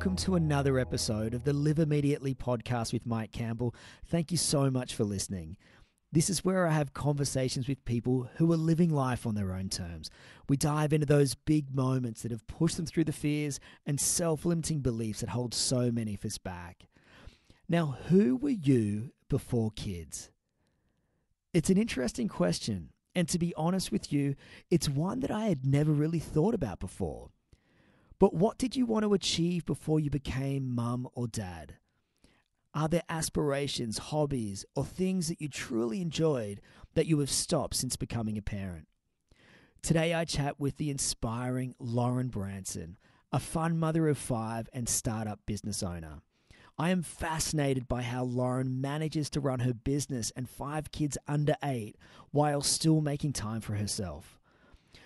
Welcome to another episode of the Live Immediately podcast with Mike Campbell. Thank you so much for listening. This is where I have conversations with people who are living life on their own terms. We dive into those big moments that have pushed them through the fears and self limiting beliefs that hold so many of us back. Now, who were you before kids? It's an interesting question, and to be honest with you, it's one that I had never really thought about before. But what did you want to achieve before you became mum or dad? Are there aspirations, hobbies, or things that you truly enjoyed that you have stopped since becoming a parent? Today, I chat with the inspiring Lauren Branson, a fun mother of five and startup business owner. I am fascinated by how Lauren manages to run her business and five kids under eight while still making time for herself.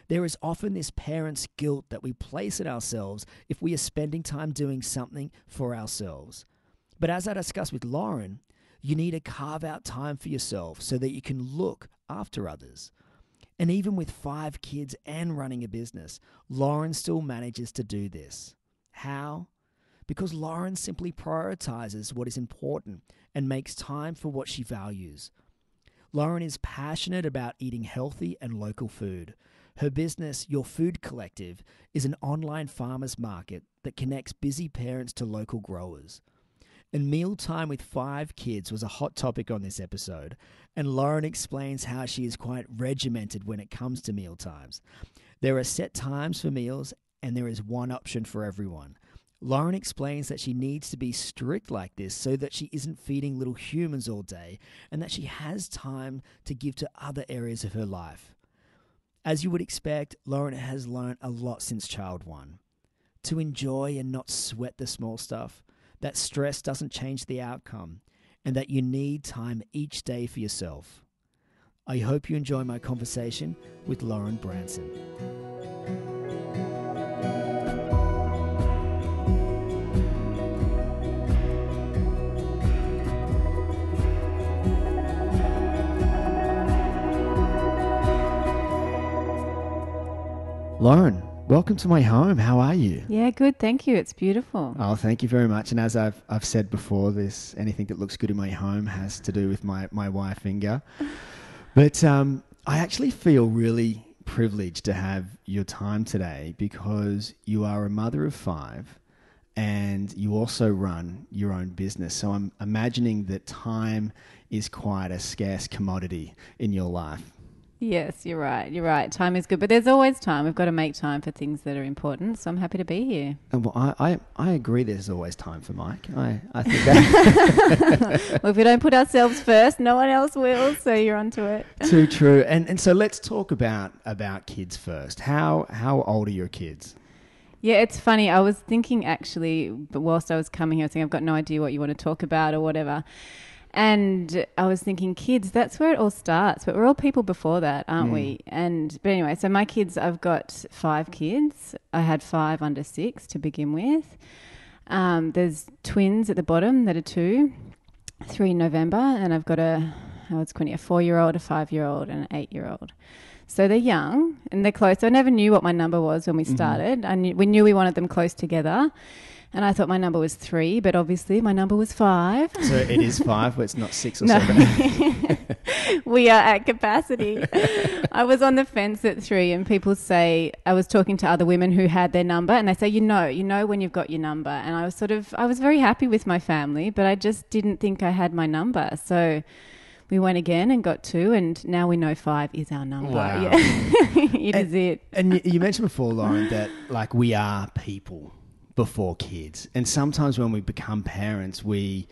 There is often this parent's guilt that we place on ourselves if we are spending time doing something for ourselves. But as I discussed with Lauren, you need to carve out time for yourself so that you can look after others. And even with five kids and running a business, Lauren still manages to do this. How? Because Lauren simply prioritizes what is important and makes time for what she values. Lauren is passionate about eating healthy and local food. Her business, Your Food Collective, is an online farmers market that connects busy parents to local growers. And mealtime with five kids was a hot topic on this episode, and Lauren explains how she is quite regimented when it comes to meal times. There are set times for meals, and there is one option for everyone. Lauren explains that she needs to be strict like this so that she isn't feeding little humans all day and that she has time to give to other areas of her life. As you would expect, Lauren has learned a lot since child one. To enjoy and not sweat the small stuff, that stress doesn't change the outcome, and that you need time each day for yourself. I hope you enjoy my conversation with Lauren Branson. Lauren, welcome to my home. How are you? Yeah, good. Thank you. It's beautiful. Oh, thank you very much. And as I've I've said before, this anything that looks good in my home has to do with my my wife Inga. But um, I actually feel really privileged to have your time today because you are a mother of five, and you also run your own business. So I'm imagining that time is quite a scarce commodity in your life. Yes, you're right. You're right. Time is good, but there's always time. We've got to make time for things that are important. So I'm happy to be here. And well, I, I, I agree. There's always time for Mike. I, I think that. well, if we don't put ourselves first, no one else will. So you're onto it. Too true. And and so let's talk about about kids first. How how old are your kids? Yeah, it's funny. I was thinking actually, but whilst I was coming here, I was thinking I've got no idea what you want to talk about or whatever. And I was thinking, kids, that's where it all starts. But we're all people before that, aren't mm. we? And but anyway, so my kids, I've got five kids. I had five under six to begin with. Um, there's twins at the bottom that are two, three in November, and I've got a oh, it's a four-year-old, a five-year-old, and an eight-year-old. So they're young and they're close. I never knew what my number was when we mm-hmm. started. Mm-hmm. I knew, we knew we wanted them close together. And I thought my number was three, but obviously my number was five. So it is five, but it's not six or no. seven. we are at capacity. I was on the fence at three, and people say, I was talking to other women who had their number, and they say, you know, you know when you've got your number. And I was sort of, I was very happy with my family, but I just didn't think I had my number. So we went again and got two, and now we know five is our number. Wow. Yeah. it and, is it. And you mentioned before, Lauren, that like we are people before kids. And sometimes when we become parents, we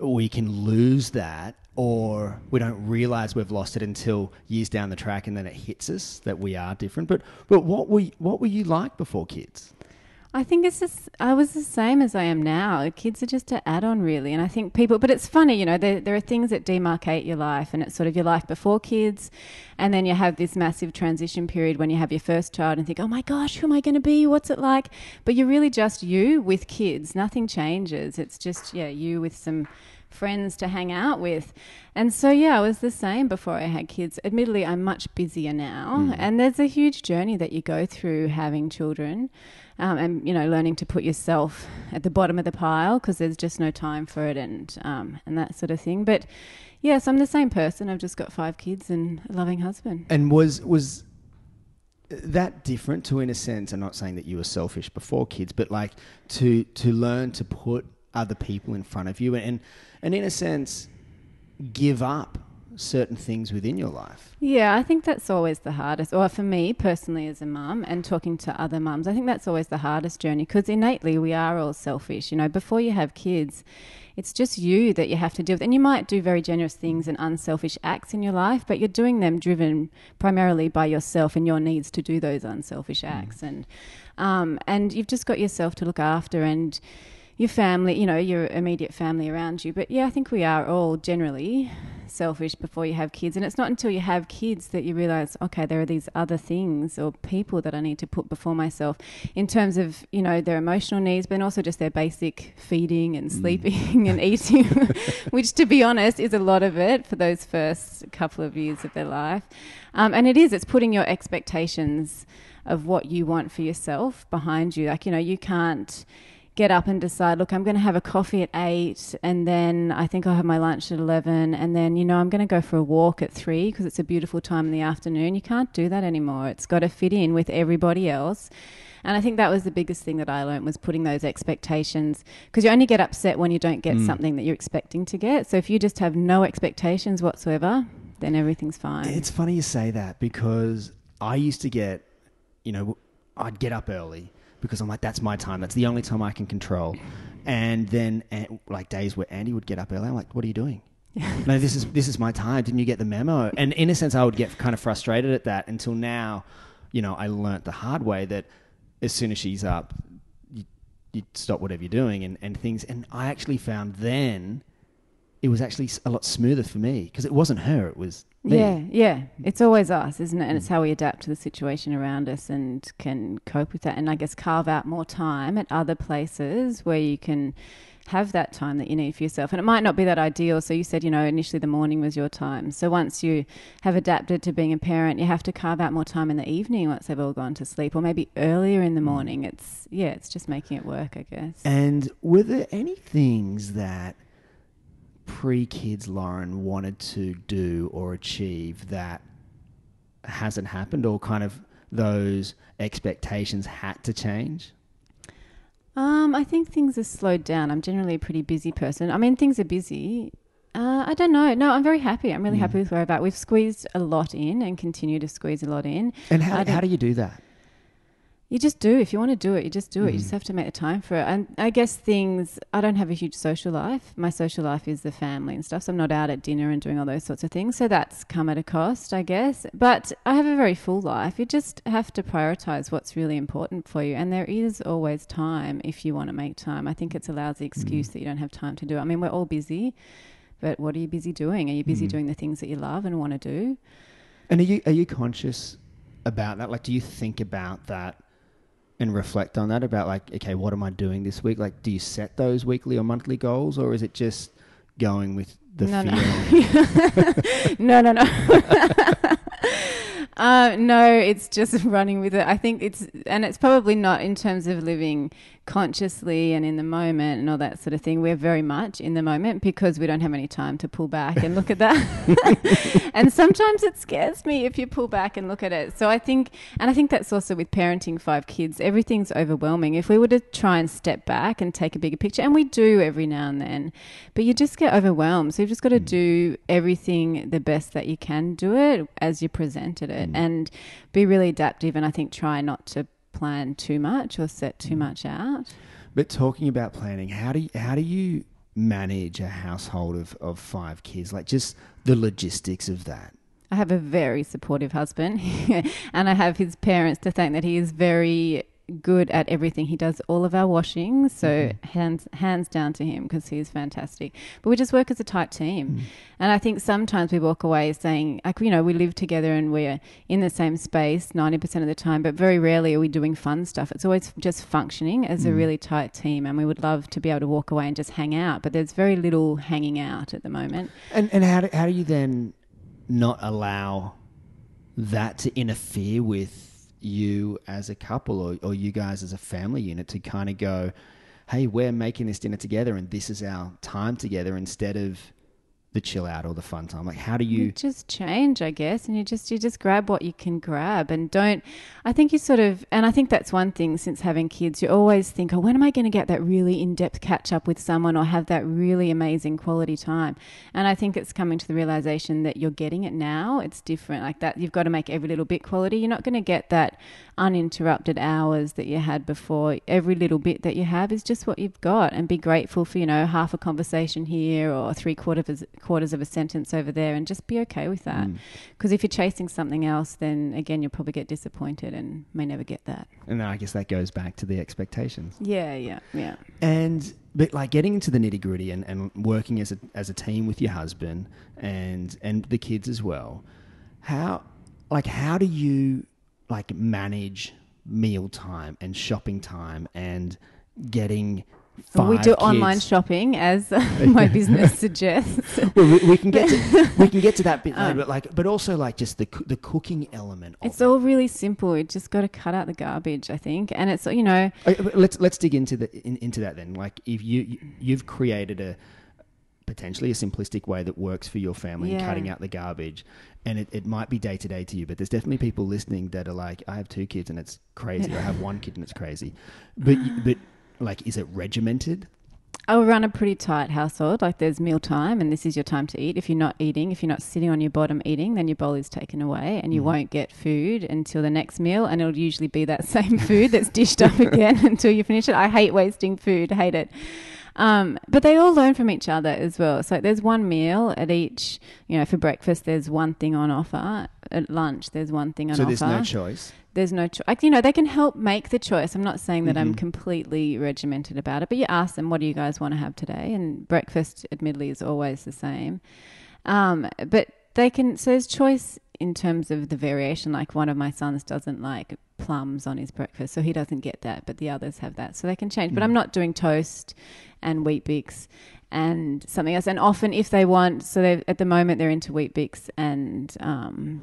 we can lose that or we don't realize we've lost it until years down the track and then it hits us that we are different. But but what were what were you like before kids? I think it's just, I was the same as I am now. Kids are just an add on, really. And I think people, but it's funny, you know, there, there are things that demarcate your life, and it's sort of your life before kids. And then you have this massive transition period when you have your first child and think, oh my gosh, who am I going to be? What's it like? But you're really just you with kids. Nothing changes. It's just, yeah, you with some friends to hang out with. And so, yeah, I was the same before I had kids. Admittedly, I'm much busier now. Mm. And there's a huge journey that you go through having children um, and, you know, learning to put yourself at the bottom of the pile because there's just no time for it and, um, and that sort of thing. But yes, I'm the same person. I've just got five kids and a loving husband. And was was that different to, in a sense? I'm not saying that you were selfish before kids, but like to to learn to put other people in front of you, and and in a sense, give up certain things within your life. Yeah, I think that's always the hardest. Or for me personally, as a mum and talking to other mums, I think that's always the hardest journey because innately we are all selfish. You know, before you have kids, it's just you that you have to deal with. And you might do very generous things and unselfish acts in your life, but you're doing them driven primarily by yourself and your needs to do those unselfish acts. And um, and you've just got yourself to look after and your family, you know, your immediate family around you. But yeah, I think we are all generally selfish before you have kids. And it's not until you have kids that you realize, okay, there are these other things or people that I need to put before myself in terms of, you know, their emotional needs, but also just their basic feeding and sleeping and eating, which to be honest is a lot of it for those first couple of years of their life. Um, and it is, it's putting your expectations of what you want for yourself behind you. Like, you know, you can't get up and decide, look, I'm going to have a coffee at eight, and then I think I'll have my lunch at 11, and then, you know, I'm going to go for a walk at three because it's a beautiful time in the afternoon. You can't do that anymore. It's got to fit in with everybody else. And I think that was the biggest thing that I learned was putting those expectations because you only get upset when you don't get Mm. something that you're expecting to get. So if you just have no expectations whatsoever, then everything's fine. It's funny you say that because I used to get, you know, I'd get up early because I'm like, that's my time. That's the only time I can control. And then, and, like days where Andy would get up early, I'm like, what are you doing? no, this is this is my time. Didn't you get the memo? And in a sense, I would get kind of frustrated at that until now. You know, I learnt the hard way that as soon as she's up, you, you stop whatever you're doing and, and things. And I actually found then it was actually a lot smoother for me because it wasn't her; it was me. Yeah, yeah. It's always us, isn't it? And it's mm. how we adapt to the situation around us and can cope with that. And I guess carve out more time at other places where you can have that time that you need for yourself. And it might not be that ideal. So you said, you know, initially the morning was your time. So once you have adapted to being a parent, you have to carve out more time in the evening once they've all gone to sleep or maybe earlier in the mm. morning. It's, yeah, it's just making it work, I guess. And were there any things that pre kids Lauren wanted to do or achieve that hasn't happened, or kind of those expectations had to change? Um, I think things are slowed down. I'm generally a pretty busy person. I mean, things are busy. Uh, I don't know. No, I'm very happy. I'm really Mm. happy with where I'm at. We've squeezed a lot in and continue to squeeze a lot in. And how, how do you do that? You just do. If you want to do it, you just do it. You Mm. just have to make the time for it. And I guess things, I don't have a huge social life. My social life is the family and stuff. So I'm not out at dinner and doing all those sorts of things. So that's come at a cost, I guess. But I have a very full life. You just have to prioritize what's really important for you. And there is always time if you want to make time. I think it's a lousy excuse that you don't have time to do it. I mean, we're all busy. But what are you busy doing? Are you busy Mm. doing the things that you love and want to do? And are you are you conscious about that? Like, do you think about that and reflect on that? About like, okay, what am I doing this week? Like, do you set those weekly or monthly goals, or is it just going with the no, feeling? no, no, no. uh, no, it's just running with it. I think it's, and it's probably not in terms of living consciously and in the moment and all that sort of thing. We're very much in the moment because we don't have any time to pull back and look at that. and sometimes it scares me if you pull back and look at it. So I think, and I think that's also with parenting five kids, everything's overwhelming. If we were to try and step back and take a bigger picture, and we do every now and then, but you just get overwhelmed. So you've just got to do everything the best that you can do it as you presented it Mm. and be really adaptive. And I think try not to plan too much or set too mm. much out. But talking about planning, how do you, how do you manage a household of, of five kids? Like just the logistics of that. I have a very supportive husband, and I have his parents to thank that he is very good at everything. He does all of our washing, so Mhm. hands hands down to him because he's fantastic. But we just work as a tight team, Mm. and I think sometimes we walk away saying, like, you know, we live together and we're in the same space ninety percent of the time, but very rarely are we doing fun stuff. It's always just functioning as a Mm. really tight team, and we would love to be able to walk away and just hang out. But there's very little hanging out at the moment. And and how do, how do you then not allow that to interfere with you as a couple or, or you guys as a family unit to kind of go, hey, we're making this dinner together and this is our time together instead of the chill out or the fun time? Like, how do you you? just change i guess and you just you just grab what you can grab and don't i think you sort of and i think that's one thing since having kids you always think oh when am i going to get that really in-depth catch up with someone or have that really amazing quality time and i think it's coming to the realization that you're getting it now it's different like that you've got to make every little bit quality you're not going to get that uninterrupted hours that you had before every little bit that you have is just what you've got and be grateful for you know half a conversation here or three quarters quarters of a sentence over there and just be okay with that Mm. because if you're chasing something else then again you'll probably get disappointed and may never get that And then I guess that goes back to the expectations. yeah yeah yeah And but like getting into the nitty gritty and, and working as a as a team with your husband and and the kids as well, how like how do you like manage meal time and shopping time and getting Well, we do kids- online shopping as my business suggests. Well, we, we can get to we can get to that bit later, Um, but like but also like just the the cooking element. Of it's all really simple. You just got to cut out the garbage i think. And it's you know Okay, let's let's dig into the in, into that then. Like if you you've created a potentially a simplistic way that works for your family Yeah. cutting out the garbage, and it, it might be day to day to you, but there's definitely people listening that are like, I have two kids and it's crazy, I have one kid and it's crazy, but but like, is it regimented? I run a pretty tight household. Like there's meal time, and this is your time to eat. If you're not eating, if you're not sitting on your bottom eating, then your bowl is taken away, and you Mhm. won't get food until the next meal. And it'll usually be that same food that's dished up again until you finish it. I hate wasting food. Hate it. Um, but they all learn from each other as well. So there's one meal at each. You know, for breakfast there's one thing on offer. At lunch there's one thing on so offer there's no choice. there's no choice. You know, they can help make the choice. I'm not saying that I'm Mhm. completely regimented about it, but you ask them, what do you guys want to have today? And breakfast, admittedly, is always the same. Um, but they can, so there's choice in terms of the variation. Like one of my sons doesn't like plums on his breakfast, so he doesn't get that, but the others have that. So they can change. But Mm. I'm not doing toast and Weet-Bix and something else. And often, if they want, so they at the moment they're into Weet-Bix and um,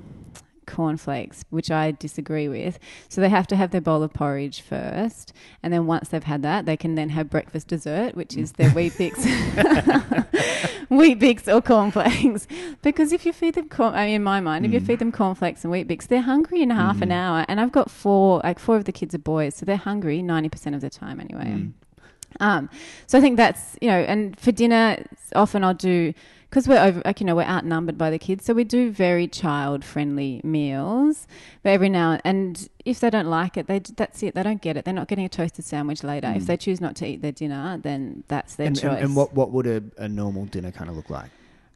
cornflakes, which I disagree with. So they have to have their bowl of porridge first, and then once they've had that, they can then have breakfast dessert, which is their Weet-Bix, Weet-Bix or cornflakes. Because if you feed them corn, I mean, in my mind, if you Mm. feed them cornflakes and Weet-Bix, they're hungry in half an Mhm. hour. And I've got four, like four of the kids are boys, so they're hungry ninety percent of the time anyway. Mm. Um, so I think that's you know, and for dinner, often I'll do because we're over, like you know, we're outnumbered by the kids, so we do very child friendly meals. But every now and if they don't like it, they that's it. They don't get it. They're not getting a toasted sandwich later. Mm. If they choose not to eat their dinner, then that's their And, choice. and, and what what would a, a normal dinner kind of look like?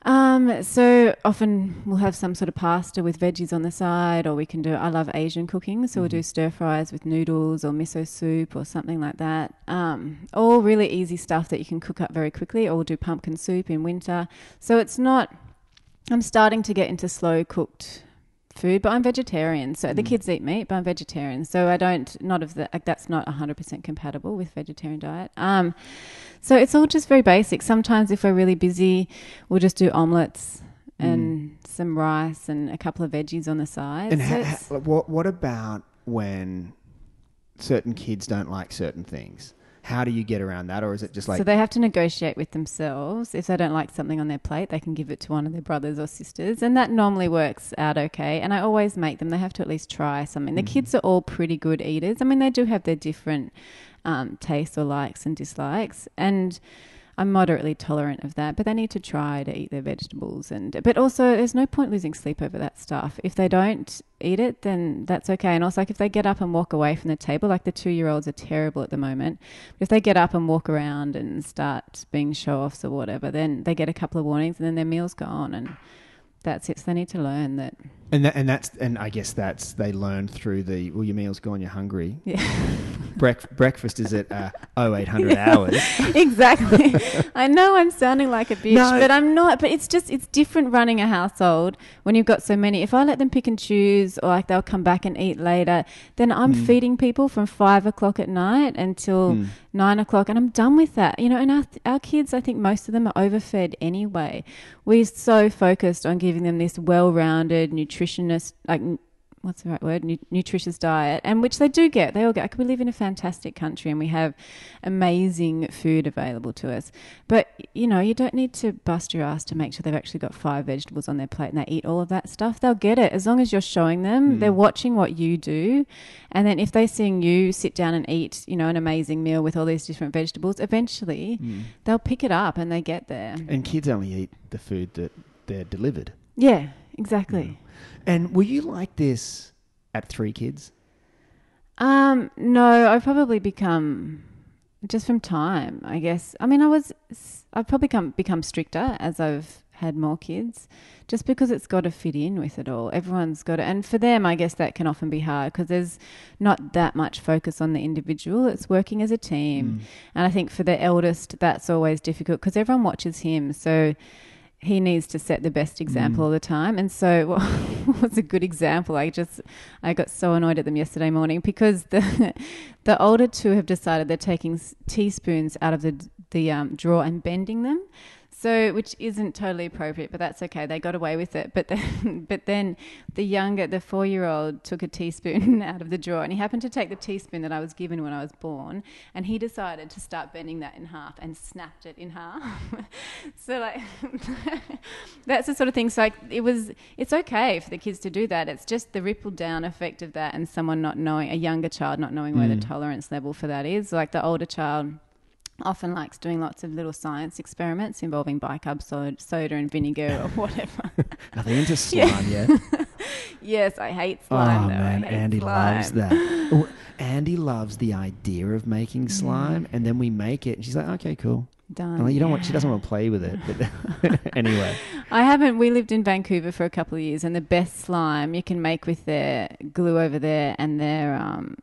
Um, so often we'll have some sort of pasta with veggies on the side, or we can do. I love Asian cooking, so we'll do Mhm. stir fries with noodles or miso soup or something like that. Um, all really easy stuff that you can cook up very quickly. Or we'll do pumpkin soup in winter. So it's not. I'm starting to get into slow cooked food, but I'm vegetarian. So the Mm. kids eat meat, but I'm vegetarian. So I don't not of the like that's not 100% compatible with vegetarian diet. Um, so it's all just very basic. Sometimes if we're really busy, we'll just do omelets and some rice and a couple of veggies on the side. And So ha- ha- what what about when certain kids don't like certain things? How do you get around that, or is it just like so they have to negotiate with themselves. If they don't like something on their plate, they can give it to one of their brothers or sisters, and that normally works out okay. And I always make them; they have to at least try something. The Mhm. kids are all pretty good eaters. I mean, they do have their different um, tastes or likes and dislikes, and I'm moderately tolerant of that. But they need to try to eat their vegetables, and but also there's no point losing sleep over that stuff. If they don't eat it, then that's okay. And also, like if they get up and walk away from the table, like the two year olds are terrible at the moment. But If they get up and walk around and start being show offs or whatever, then they get a couple of warnings and then their meal's gone and that's it. So they need to learn that. And that, and that's and I guess that's they learn through the well your meal's gone you're hungry Yeah. Brec- breakfast is at uh, 0800 hours exactly. I know I'm sounding like a bitch, No. but I'm not. But it's just it's different running a household when you've got so many. If I let them pick and choose, or like they'll come back and eat later, then I'm Mm. feeding people from five o'clock at night until Mm. nine o'clock, and I'm done with that. You know, and our our kids, I think most of them are overfed anyway. We're so focused on giving them this well-rounded nutritionist like. What's the right word? Nu- nutritious diet, and which they do get. They all get. Like, we live in a fantastic country, and we have amazing food available to us. But you know, you don't need to bust your ass to make sure they've actually got five vegetables on their plate and they eat all of that stuff. They'll get it as long as you're showing them. Mm. They're watching what you do, and then if they're seeing you sit down and eat, you know, an amazing meal with all these different vegetables, eventually Mm. they'll pick it up and they get there. and kids only eat the food that they're delivered Yeah, exactly. And were you like this at three kids Um, no, I've probably become just from time, I guess. I mean, I was I've probably come become stricter as I've had more kids, just because it's got to fit in with it all. Everyone's got to, and for them, I guess that can often be hard because there's not that much focus on the individual. It's working as a team, and I think for the eldest, that's always difficult because everyone watches him, so he needs to set the best example Mm. all the time. And so, what was a good example? I just I got so annoyed at them yesterday morning because the the older two have decided they're taking teaspoons out of the the um, drawer and bending them. So, which isn't totally appropriate, but that's okay. They got away with it. But then, but then the younger, the four-year-old, took a teaspoon out of the drawer, and he happened to take the teaspoon that I was given when I was born, and he decided to start bending that in half and snapped it in half. so, like, that's the sort of thing. So, like, it was. It's okay for the kids to do that. It's just the ripple down effect of that, and someone not knowing, a younger child not knowing where the Mm. tolerance level for that is. Like the older child often likes doing lots of little science experiments involving bicarb soda, soda and vinegar or whatever. are they into Yeah. slime yet yes, I hate oh slime. though. Man andy slime. loves that Oh, andy loves the idea of making slime and then we make it and she's like okay cool Done. Like, you don't want she doesn't want to play with it but anyway I haven't. We lived in Vancouver for a couple of years, and the best slime you can make with their glue over there and their um,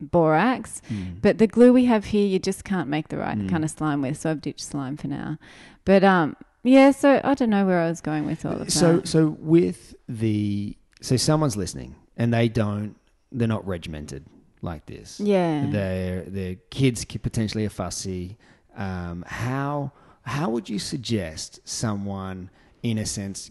borax. Mm. But the glue we have here, you just can't make the right Mm. kind of slime with. So I've ditched slime for now. But um, yeah. So I don't know where I was going with all of so that. so with the so someone's listening and they don't they're not regimented like this yeah. their their kids could potentially are fussy um, how how would you suggest someone in a sense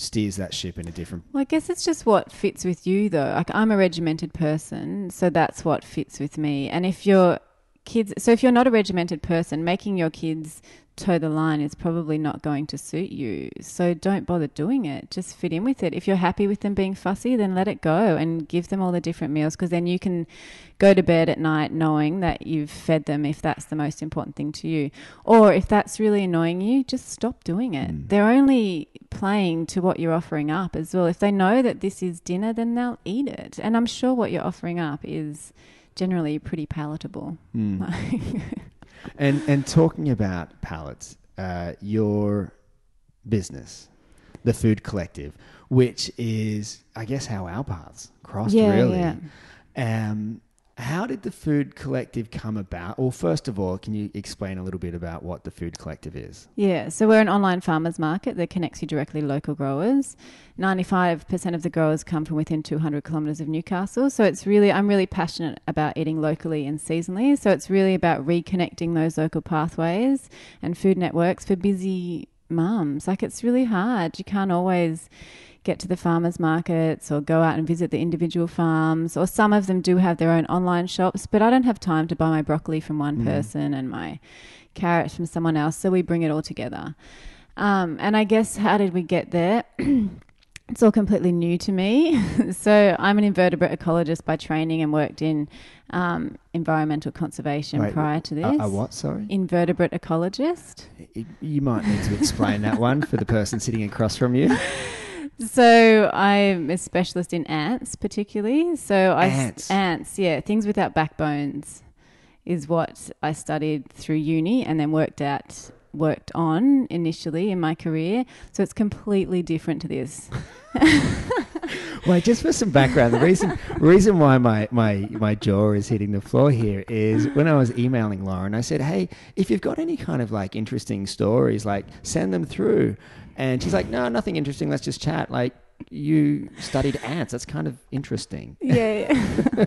steers that ship in a different Well, I guess it's just what fits with you, though. Like, I'm a regimented person, so that's what fits with me. And if your kids, so if you're not a regimented person, making your kids toe the line is probably not going to suit you. So don't bother doing it. Just fit in with it. If you're happy with them being fussy, then let it go and give them all the different meals because then you can go to bed at night knowing that you've fed them if that's the most important thing to you. Or if that's really annoying you, just stop doing it. Mm. They're only playing to what you're offering up as well. If they know that this is dinner, then they'll eat it. And I'm sure what you're offering up is generally pretty palatable. Mm. and and talking about pallets uh, your business the food collective which is i guess how our paths crossed yeah, really yeah. Um, how did the Food Collective come about? Well, first of all, can you explain a little bit about what the Food Collective is? Yeah, so we're an online farmers market that connects you directly to local growers. 95% of the growers come from within 200 kilometres of Newcastle. So it's really, I'm really passionate about eating locally and seasonally. So it's really about reconnecting those local pathways and food networks for busy mums. Like it's really hard. You can't always get to the farmers markets or go out and visit the individual farms or some of them do have their own online shops but i don't have time to buy my broccoli from one Mm. person and my carrots from someone else so we bring it all together um, and i guess how did we get there it's all completely new to me so i'm an invertebrate ecologist by training and worked in um, environmental conservation Wait, prior to this A, a what? Sorry, invertebrate ecologist you might need to explain that one for the person sitting across from you. So I'm a specialist in ants, particularly. So I Ants. ants, yeah, things without backbones is what I studied through uni, and then worked out worked on initially in my career. So it's completely different to this. Well, just for some background, the reason reason why my, my, my jaw is hitting the floor here is when I was emailing Lauren, I said, "Hey, if you've got any kind of like interesting stories, like send them through." And she's like, "No, nothing interesting. Let's just chat." Like you studied ants. That's kind of interesting. Yeah. yeah.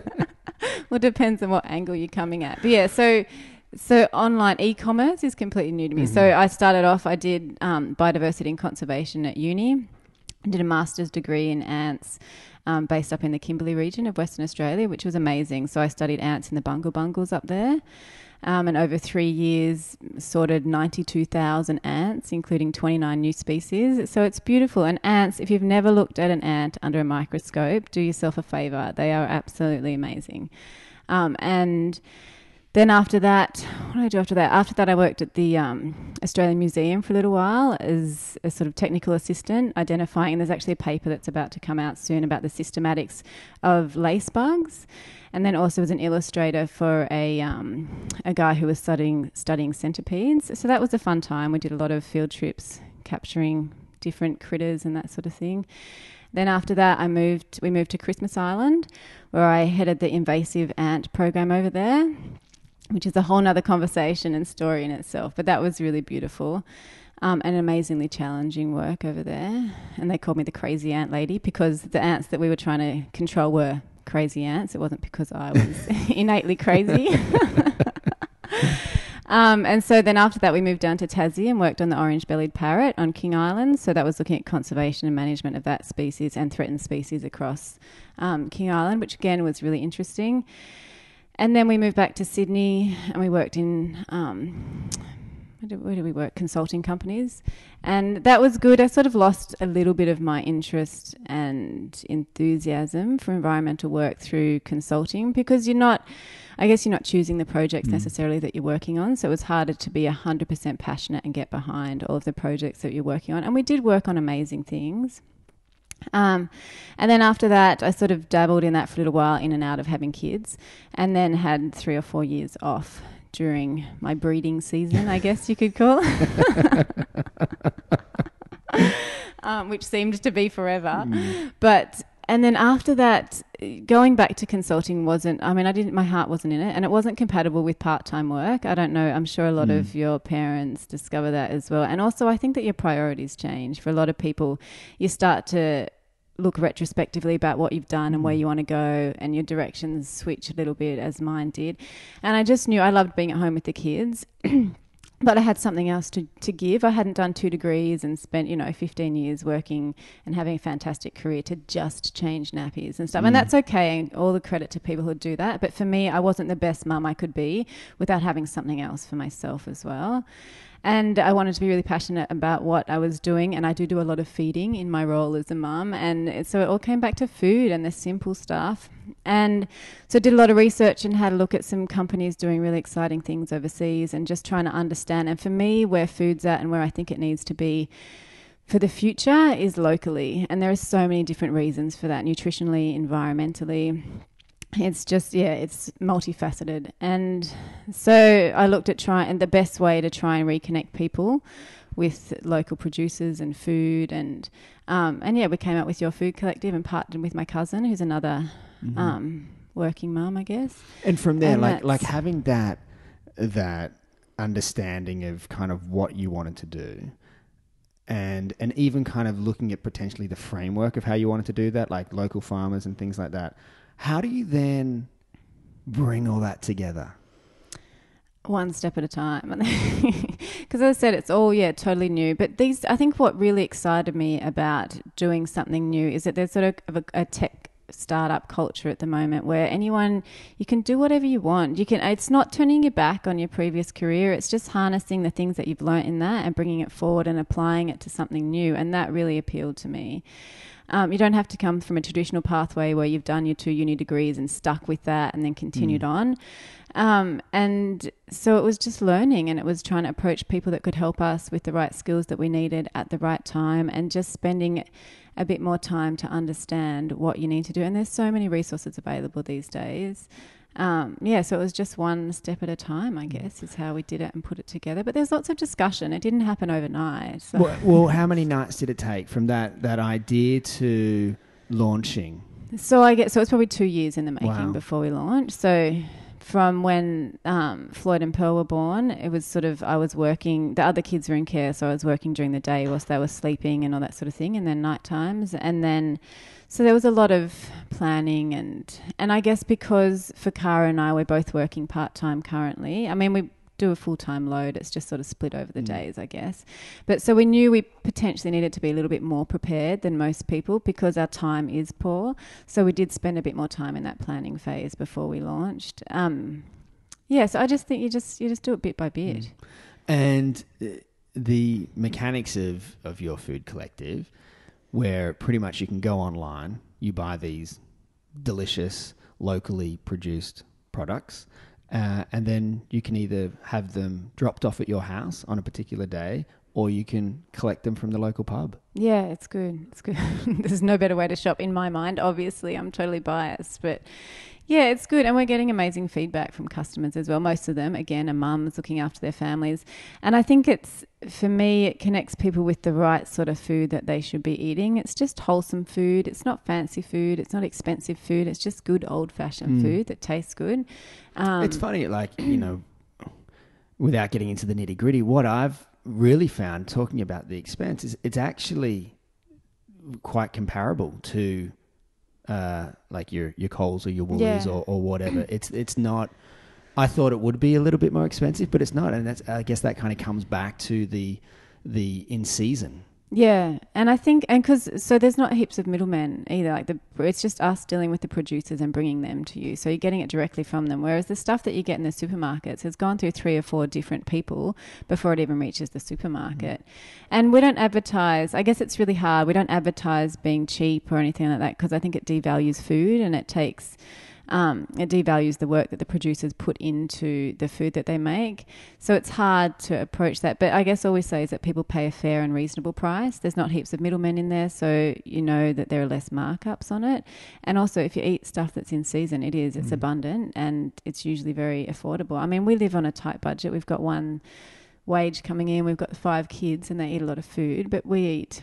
well, it depends on what angle you're coming at. But yeah, so so online e-commerce is completely new to me. Mm-hmm. So I started off. I did um, biodiversity and conservation at uni. Did a master's degree in ants. Um, based up in the Kimberley region of Western Australia, which was amazing. So I studied ants in the bungle bungles up there. Um, and over three years, sorted 92,000 ants, including 29 new species. So it's beautiful. And ants, if you've never looked at an ant under a microscope, do yourself a favour. They are absolutely amazing. Um, and then after that, what did I do after that? After that, I worked at the um, Australian Museum for a little while as a sort of technical assistant, identifying. And there's actually a paper that's about to come out soon about the systematics of lace bugs. And then also as an illustrator for a um, a guy who was studying studying centipedes. So that was a fun time. We did a lot of field trips capturing different critters and that sort of thing. Then after that, I moved. We moved to Christmas Island, where I headed the invasive ant program over there which is a whole nother conversation and story in itself. But that was really beautiful um, and amazingly challenging work over there. And they called me the crazy ant lady because the ants that we were trying to control were crazy ants. It wasn't because I was innately crazy. Um, and so then after that, we moved down to Tassie and worked on the orange bellied parrot on King Island. So that was looking at conservation and management of that species and threatened species across um, King Island, which again was really interesting. And then we moved back to Sydney and we worked in, um, where, did, where did we work? Consulting companies. And that was good. I sort of lost a little bit of my interest and enthusiasm for environmental work through consulting because you're not, I guess you're not choosing the projects Mm. necessarily that you're working on. So it was harder to be 100% passionate and get behind all of the projects that you're working on. And we did work on amazing things. Um, and then after that, I sort of dabbled in that for a little while, in and out of having kids, and then had three or four years off during my breeding season, I guess you could call, um, which seemed to be forever. But and then after that, going back to consulting wasn't. I mean, I didn't. My heart wasn't in it, and it wasn't compatible with part-time work. I don't know. I'm sure a lot Mm. of your parents discover that as well. And also, I think that your priorities change for a lot of people. You start to look retrospectively about what you've done and where you want to go, and your directions switch a little bit, as mine did. And I just knew I loved being at home with the kids. But I had something else to, to give. I hadn't done two degrees and spent, you know, 15 years working and having a fantastic career to just change nappies and stuff. And mm. that's okay. And all the credit to people who do that. But for me, I wasn't the best mum I could be without having something else for myself as well. And I wanted to be really passionate about what I was doing. And I do do a lot of feeding in my role as a mum. And so it all came back to food and the simple stuff. And so I did a lot of research and had a look at some companies doing really exciting things overseas and just trying to understand. And for me, where food's at and where I think it needs to be for the future is locally. And there are so many different reasons for that nutritionally, environmentally. It's just, yeah, it's multifaceted. And so I looked at trying, and the best way to try and reconnect people with local producers and food. And, um, and yeah, we came up with Your Food Collective and partnered with my cousin, who's another Mm-hmm. um, working mum, I guess. And from there, And like like having that that understanding of kind of what you wanted to do, and and even kind of looking at potentially the framework of how you wanted to do that, like local farmers and things like that. How do you then bring all that together? one step at a time because as i said it's all yeah totally new but these i think what really excited me about doing something new is that there's sort of a, a tech startup culture at the moment where anyone you can do whatever you want. You can it's not turning your back on your previous career. It's just harnessing the things that you've learnt in that and bringing it forward and applying it to something new. And that really appealed to me. Um, you don't have to come from a traditional pathway where you've done your two uni degrees and stuck with that and then continued on. Um, and so it was just learning and it was trying to approach people that could help us with the right skills that we needed at the right time and just spending a bit more time to understand what you need to do. And there's so many resources available these days. um, yeah, so it was just one step at a time, I guess, is how we did it and put it together. But there's lots of discussion. It didn't happen overnight. So. Well, well, how many nights did it take from that, that idea to launching? So I get so it's probably two years in the making Wow. before we launched. So from when um, Floyd and Pearl were born, it was sort of I was working. The other kids were in care, so I was working during the day whilst they were sleeping and all that sort of thing, and then night times, and then so there was a lot of planning and and I guess because for Cara and I we're both working part time currently. I mean we do a full time load. It's just sort of split over the Mm. days, I guess. But so we knew we potentially needed to be a little bit more prepared than most people because our time is poor. So we did spend a bit more time in that planning phase before we launched. Um, yeah, so I just think you just you just do it bit by bit. And uh, the mechanics of, of your food collective, where pretty much you can go online, you buy these delicious, locally produced products, uh, and then you can either have them dropped off at your house on a particular day, or you can collect them from the local pub. Yeah, it's good. It's good. There's no better way to shop in my mind. Obviously, I'm totally biased, but yeah, it's good. And we're getting amazing feedback from customers as well. Most of them, again, are mums looking after their families. And I think it's, for me, it connects people with the right sort of food that they should be eating. It's just wholesome food. It's not fancy food. It's not expensive food. It's just good old fashioned Mm. food that tastes good. Um, it's funny, like, you know, without getting into the nitty gritty, what I've really found talking about the expense is it's actually quite comparable to uh, like your your Coles or your Woolies Yeah. or, or whatever. It's it's not. I thought it would be a little bit more expensive, but it's not, and that's I guess that kind of comes back to the the in season. Yeah, and I think, and because so there's not heaps of middlemen either. Like the, it's just us dealing with the producers and bringing them to you. So you're getting it directly from them. Whereas the stuff that you get in the supermarkets has gone through three or four different people before it even reaches the supermarket. Mm-hmm. And we don't advertise. I guess it's really hard. We don't advertise being cheap or anything like that because I think it devalues food and it takes. Um, it devalues the work that the producers put into the food that they make. So it's hard to approach that. But I guess all we say is that people pay a fair and reasonable price. There's not heaps of middlemen in there, so you know that there are less markups on it. And also, if you eat stuff that's in season, it is, it's Mm. abundant and it's usually very affordable. I mean, we live on a tight budget. We've got one wage coming in, we've got five kids, and they eat a lot of food, but we eat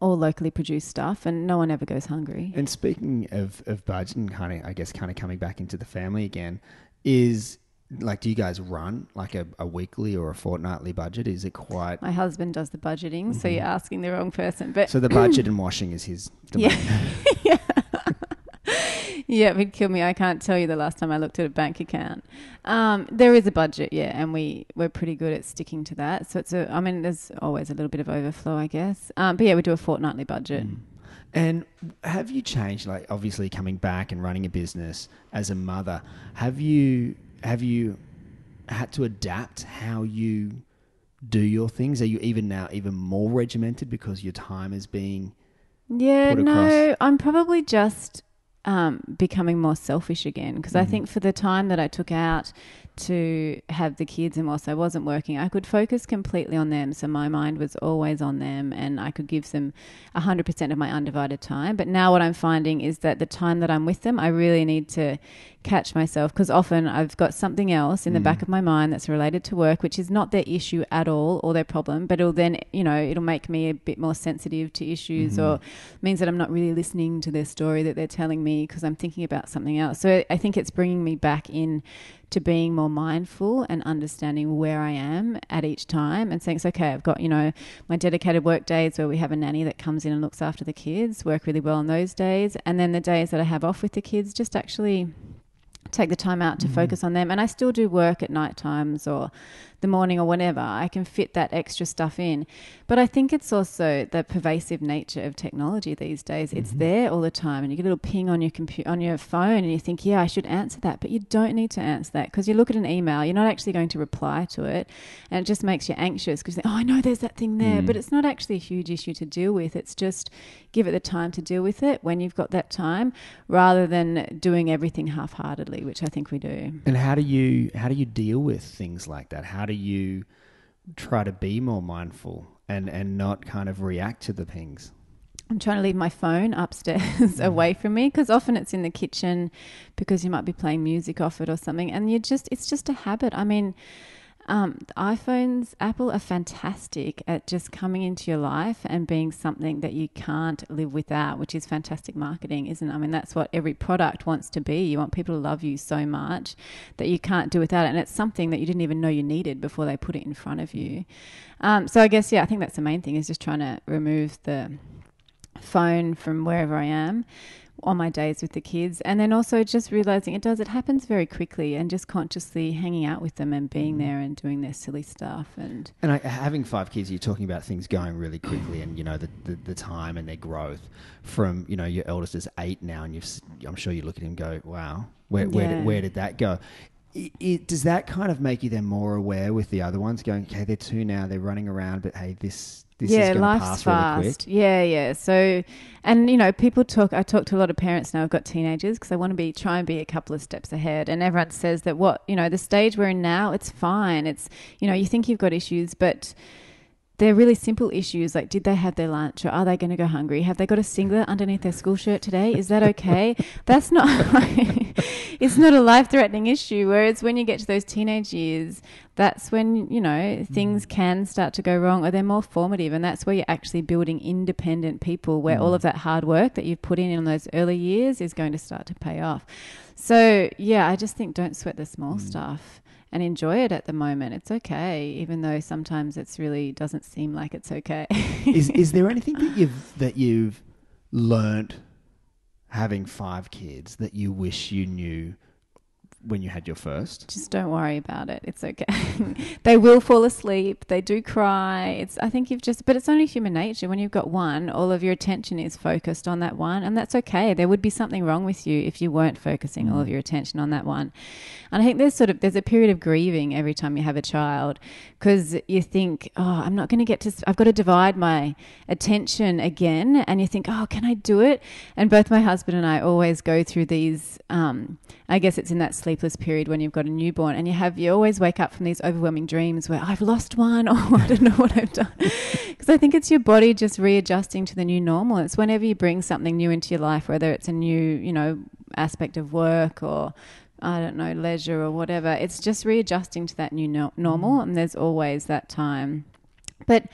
all locally produced stuff and no one ever goes hungry. And speaking of of budget and kind of, I guess, kind of coming back into the family again, is like, do you guys run like a, a weekly or a fortnightly budget? Is it quite My husband does the budgeting, so Mhm. you're asking the wrong person. But so? The budget and washing is his. Domain. Yeah. yeah, it'd kill me. I can't tell you the last time I looked at a bank account. Um, there is a budget, yeah, and we we're pretty good at sticking to that. So it's a. I mean, there's always a little bit of overflow, I guess. Um, but yeah, we do a fortnightly budget. Mm. And have you changed? Like, obviously, coming back and running a business as a mother, have you have you had to adapt how you do your things? Are you even now even more regimented because your time is being? Yeah, no. I'm probably just um, becoming more selfish again because I Mhm. think for the time that I took out to have the kids and whilst I wasn't working, I could focus completely on them. So my mind was always on them and I could give them 100% of my undivided time. But now what I'm finding is that the time that I'm with them, I really need to catch myself because often I've got something else in the Mm. back of my mind that's related to work, which is not their issue at all or their problem, but it'll then, you know, it'll make me a bit more sensitive to issues Mhm. or means that I'm not really listening to their story that they're telling me because I'm thinking about something else. So I think it's bringing me back in to being more mindful and understanding where I am at each time and saying, okay, I've got, you know, my dedicated work days where we have a nanny that comes in and looks after the kids, work really well on those days. And then the days that I have off with the kids, just actually take the time out to Mhm. focus on them. And I still do work at night times or the morning or whenever. I can fit that extra stuff in. But I think it's also the pervasive nature of technology these days. It's Mhm. there all the time, and you get a little ping on your computer, on your phone, and you think, "Yeah, I should answer that," but you don't need to answer that because you look at an email, you're not actually going to reply to it, and it just makes you anxious because you think, "Oh, I know there's that thing there," Mm. but it's not actually a huge issue to deal with. It's just give it the time to deal with it when you've got that time, rather than doing everything half-heartedly, which I think we do. And how do you how do you deal with things like that? How do you try to be more mindful and and not kind of react to the pings? I'm trying to leave my phone upstairs away from me because often it's in the kitchen because you might be playing music off it or something, and you just it's just a habit. I mean, um, iPhones, Apple are fantastic at just coming into your life and being something that you can't live without, which is fantastic marketing, isn't it? I mean, that's what every product wants to be. You want people to love you so much that you can't do without it. And it's something that you didn't even know you needed before they put it in front of you. Um, so I guess, yeah, I think that's the main thing is just trying to remove the phone from wherever I am on my days with the kids and then also just realizing it does it happens very quickly and just consciously hanging out with them and being mm-hmm. there and doing their silly stuff and And I, having five kids, you're talking about things going really quickly, and you know the, the, the time and their growth. From you know your eldest is eight now, and you've i'm sure you look at him and go, "Wow, where where, Yeah. did, where did that go?" I it, does that kind of make you then more aware with the other ones, going, "Okay, they're two now, they're running around, but hey, this this yeah, is going to life's pass fast. really quick." Yeah, yeah. So, and you know, people talk. I talk to a lot of parents now. I've got teenagers because I want to be try and be a couple of steps ahead. And everyone says that what you know, the stage we're in now, it's fine. It's you know, you think you've got issues, but they're really simple issues like did they have their lunch or are they going to go hungry? Have they got a singlet underneath their school shirt today? Is that okay? That's not it's not a life threatening issue whereas when you get to those teenage years that's when you know things mm. can start to go wrong or they're more formative and that's where you're actually building independent people where all mm. of that hard work that you've put in in those early years is going to start to pay off. So yeah i just think don't sweat the small mm. stuff and enjoy it at the moment. It's okay, even though sometimes it's really doesn't seem like it's okay. is is there anything that you've that you've learnt having five kids that you wish you knew when you had your first? Just don't worry about it. It's okay. they will fall asleep. They do cry. It's I think you've just but it's only human nature. When you've got one, all of your attention is focused on that one and that's okay. There would be something wrong with you if you weren't focusing all of your attention on that one. And I think there's sort of there's a period of grieving every time you have a child because you think, "Oh, I'm not going to get to I've got to divide my attention again." And you think, "Oh, can I do it?" And both my husband and I always go through these um I guess it's in that sleepless period when you've got a newborn and you have you always wake up from these overwhelming dreams where I've lost one or I don't know what I've done. Because I think it's your body just readjusting to the new normal. It's whenever you bring something new into your life, whether it's a new, you know, aspect of work or I don't know, leisure or whatever. It's just readjusting to that new no- normal, and there's always that time. But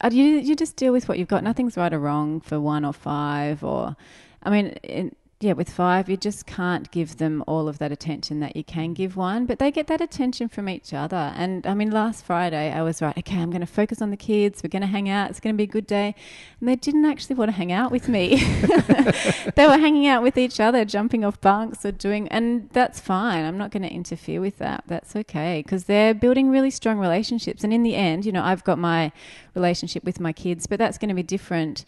uh, you you just deal with what you've got. Nothing's right or wrong for one or five, or I mean, in, yeah, with five, you just can't give them all of that attention that you can give one, but they get that attention from each other. And I mean, last Friday, I was right, okay, I'm going to focus on the kids. We're going to hang out. It's going to be a good day. And they didn't actually want to hang out with me. they were hanging out with each other, jumping off bunks or doing, and that's fine. I'm not going to interfere with that. That's okay because they're building really strong relationships. And in the end, you know, I've got my relationship with my kids, but that's going to be different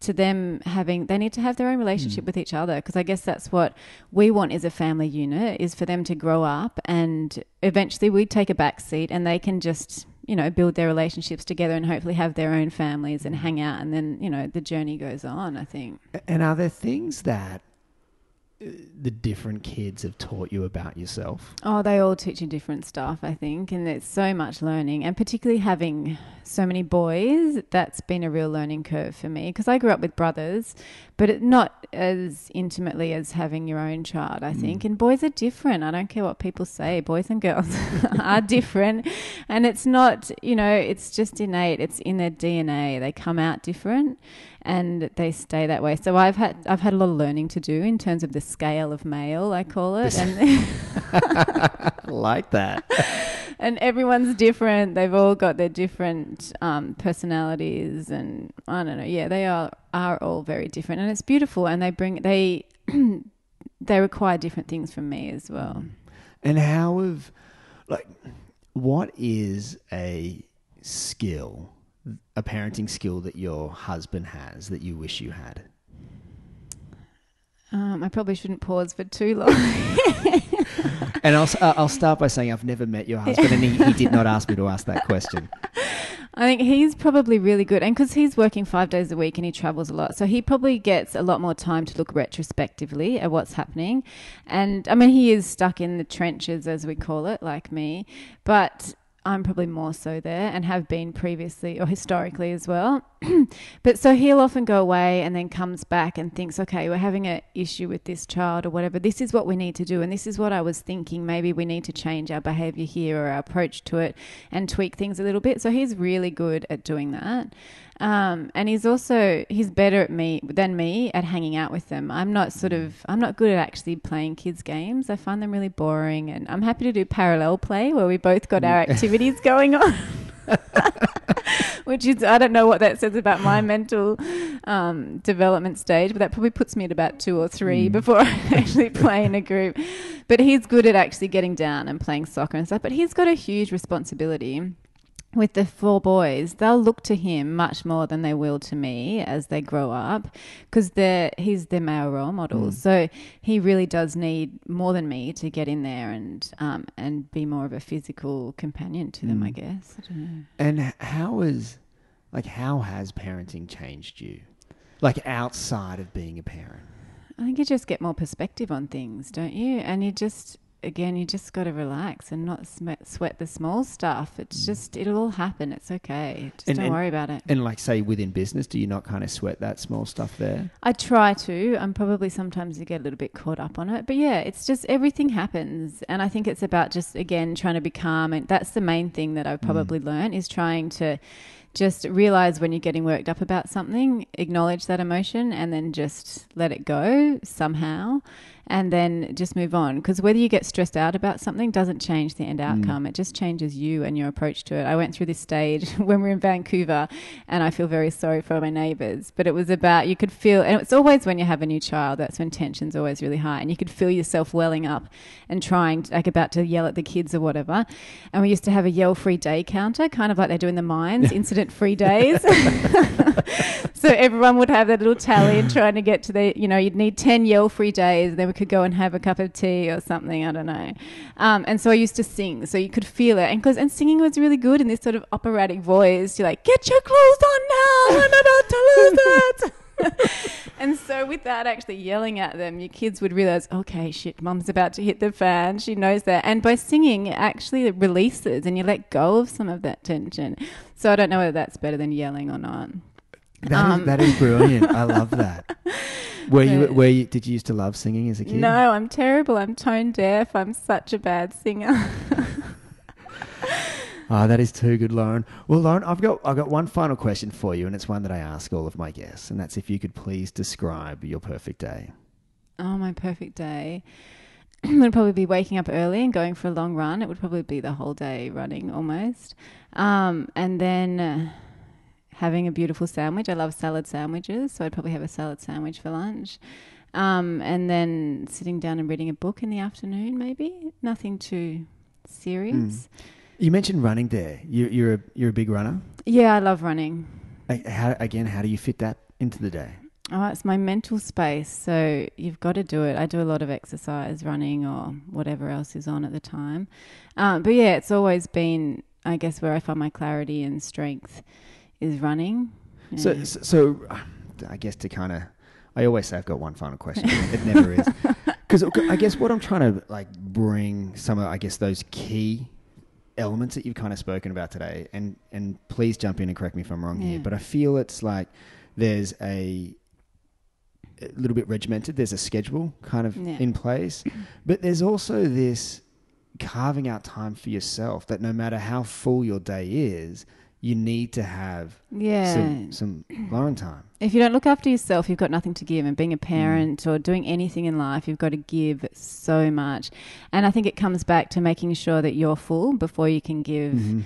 to them having they need to have their own relationship with each other because i guess that's what we want as a family unit is for them to grow up and eventually we take a back seat and they can just you know build their relationships together and hopefully have their own families and hang out and then you know the journey goes on i think. And are there things that uh, the different kids have taught you about yourself? Oh, they all teach you different stuff, I think, and it's so much learning, and particularly having so many boys, that's been a real learning curve for me because I grew up with brothers, but it, not as intimately as having your own child, I think. Mm. And boys are different. I don't care what people say, boys and girls are different, and it's not, you know, it's just innate. It's in their DNA. They come out different, and they stay that way. So I've had I've had a lot of learning to do in terms of the scale of male, I call it, and. I like that. and everyone's different. They've all got their different um, personalities, and I don't know. Yeah, they are are all very different, and it's beautiful. And they bring they they require different things from me as well. And how have, like, what is a skill, a parenting skill that your husband has that you wish you had? Um, I probably shouldn't pause for too long. And I'll, uh, I'll start by saying I've never met your husband, and he, he did not ask me to ask that question. I think he's probably really good, and because he's working five days a week and he travels a lot, so he probably gets a lot more time to look retrospectively at what's happening. And I mean, he is stuck in the trenches, as we call it, like me. But I'm probably more so there and have been previously or historically as well. but so he'll often go away and then comes back and thinks, okay, we're having an issue with this child or whatever. This is what we need to do. And this is what I was thinking. Maybe we need to change our behavior here or our approach to it and tweak things a little bit. So he's really good at doing that. Um, and he's also he's better at me than me at hanging out with them. I'm not sort of I'm not good at actually playing kids games. I find them really boring, and I'm happy to do parallel play where we both got our activities going on. Which is, I don't know what that says about my mental um, development stage, but that probably puts me at about two or three mm. before I actually play in a group. But he's good at actually getting down and playing soccer and stuff. But he's got a huge responsibility with the four boys, they'll look to him much more than they will to me as they grow up because they're he's their male role model. Mm. So he really does need more than me to get in there and um, and be more of a physical companion to mm. them, I mm. guess. I and how is like how has parenting changed you? Like outside of being a parent? I think you just get more perspective on things, don't you? And you just again, you just got to relax and not sweat the small stuff. It's mm. just, it'll all happen. It's okay. Just and, don't and, worry about it. And like, say, within business, do you not kind of sweat that small stuff there? I try to. I'm probably sometimes you get a little bit caught up on it. But yeah, it's just everything happens. And I think it's about just, again, trying to be calm. And that's the main thing that I've mm. probably mm. learned is trying to just realize when you're getting worked up about something, acknowledge that emotion, and then just let it go somehow and then just move on. Because whether you get stressed out about something doesn't change the end mm. outcome. Mm. It just changes you and your approach to it. I went through this stage when we were in Vancouver, and I feel very sorry for my neighbours. But it was about you could feel, and it's always when you have a new child that's when tension's always really high, and you could feel yourself welling up and trying, like about to yell at the kids or whatever. And we used to have a yell-free day counter, kind of like they do in the mines, incident-free days. so everyone would have their little tally and trying to get to the, you know, you'd need ten yell-free days. Then we could go and have a cup of tea or something. I don't know. Um, and so I used to sing, so you could feel it. And because and singing was really good in this sort of operatic voice. You're like, get your clothes on now. I'm about to lose it. and so with that actually yelling at them your kids would realize okay shit mum's about to hit the fan she knows that and by singing it actually releases and you let go of some of that tension so i don't know whether that's better than yelling or not that, um, is, that is brilliant i love that Were you? Were you? Did you used to love singing as a kid? No, I'm terrible. I'm tone deaf. I'm such a bad singer. Ah, oh, that is too good, Lauren. Well, Lauren, I've got I've got one final question for you, and it's one that I ask all of my guests, and that's if you could please describe your perfect day. Oh, my perfect day would probably be waking up early and going for a long run. It would probably be the whole day running almost, um, and then. Uh, having a beautiful sandwich. I love salad sandwiches, so I'd probably have a salad sandwich for lunch. Um, and then sitting down and reading a book in the afternoon, maybe. Nothing too serious. Mm. You mentioned running there. You, you're a, you're a big runner. Yeah, I love running. How, again, how do you fit that into the day? Oh, it's my mental space. So you've got to do it. I do a lot of exercise, running, or whatever else is on at the time. Um, but yeah, it's always been, I guess, where I find my clarity and strength is running. Yeah. So, so, I guess to kind of, I always say I've got one final question. it never is, because I guess what I'm trying to like bring some of, I guess those key elements that you've kind of spoken about today, and and please jump in and correct me if I'm wrong yeah. here, but I feel it's like there's a a little bit regimented. There's a schedule kind of yeah. in place, but there's also this carving out time for yourself that no matter how full your day is, you need to have yeah. some, some alone time. If you don't look after yourself, you've got nothing to give. And being a mm. parent mm. or doing anything in life, you've got to give so much. And I think it comes back to making sure that you're full before you can give. Mm-hmm.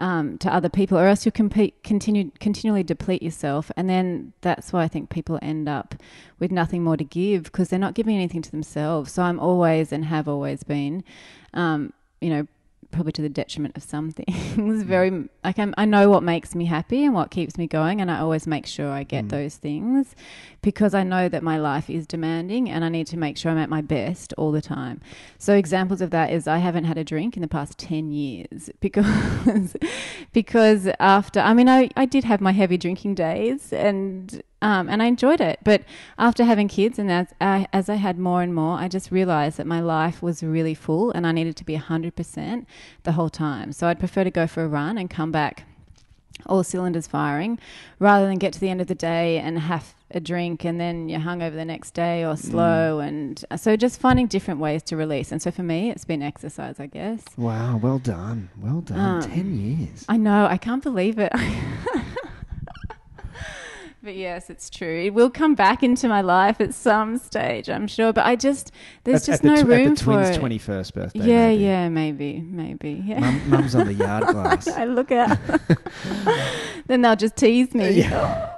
Um, to other people, or else you compete, continue continually deplete yourself, and then that's why I think people end up with nothing more to give because they're not giving anything to themselves. So I'm always and have always been, um, you know, probably to the detriment of some things. Very like I'm, i know what makes me happy and what keeps me going, and I always make sure I get mm. those things because I know that my life is demanding, and I need to make sure I'm at my best all the time. So examples of that is I haven't had a drink in the past ten years because because after I mean I I did have my heavy drinking days and Um, and I enjoyed it. But after having kids and as I, as I had more and more, I just realized that my life was really full and I needed to be 100% the whole time. So I'd prefer to go for a run and come back all cylinders firing rather than get to the end of the day and have a drink and then you're hung over the next day or slow Mm. and uh, so just finding different ways to release and so for me it's been exercise i guess Wow, well done. Well done. Um, 10 years. i know i can't believe it but yes it's true it will come back into my life at some stage i'm sure but i just there's At- just at the no tw- room at the for twins' it 21st birthday. yeah maybe. yeah maybe maybe yeah Mum, mum's on the yard glass. i look out then they'll just tease me Yeah.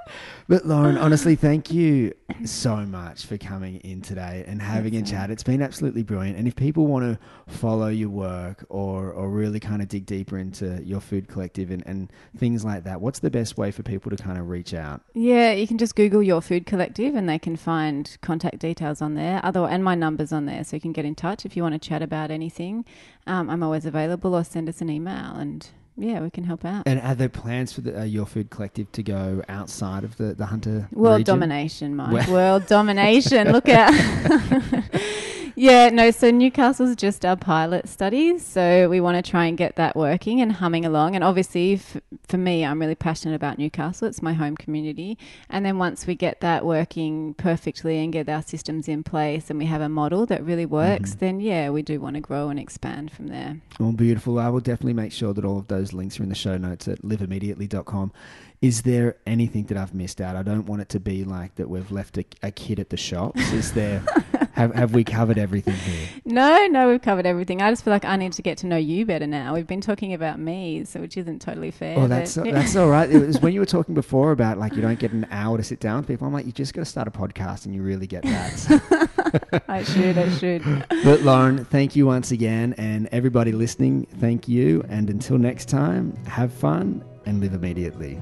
But Lauren, honestly, thank you so much for coming in today and having a That's chat. It's been absolutely brilliant. And if people want to follow your work or, or really kind of dig deeper into your food collective and, and things like that, what's the best way for people to kind of reach out? Yeah, you can just Google your food collective and they can find contact details on there. Other and my number's on there, so you can get in touch if you want to chat about anything. Um, I'm always available, or send us an email, and yeah, we can help out. And are there plans for the, uh, your food collective to go outside of the, the Hunter World region? domination, Mike. Well- World domination. Look out. yeah, no, so Newcastle's just our pilot study. So we want to try and get that working and humming along. And obviously, f- for me, I'm really passionate about Newcastle. It's my home community. And then once we get that working perfectly and get our systems in place and we have a model that really works, Mhm. then yeah, we do want to grow and expand from there. Well, beautiful. I will definitely make sure that all of those links are in the show notes at liveimmediately.com. Is there anything that I've missed out? I don't want it to be like that we've left a, a kid at the shops. Is there, have, have we covered everything here? No, no, we've covered everything. I just feel like I need to get to know you better now. We've been talking about me, so which isn't totally fair. Oh, that's, but- that's all right. It was when you were talking before about like you don't get an hour to sit down with people. I'm like, you just got to start a podcast and you really get that. I should, I should. but Lauren, thank you once again. And everybody listening, thank you. And until next time, have fun and live immediately.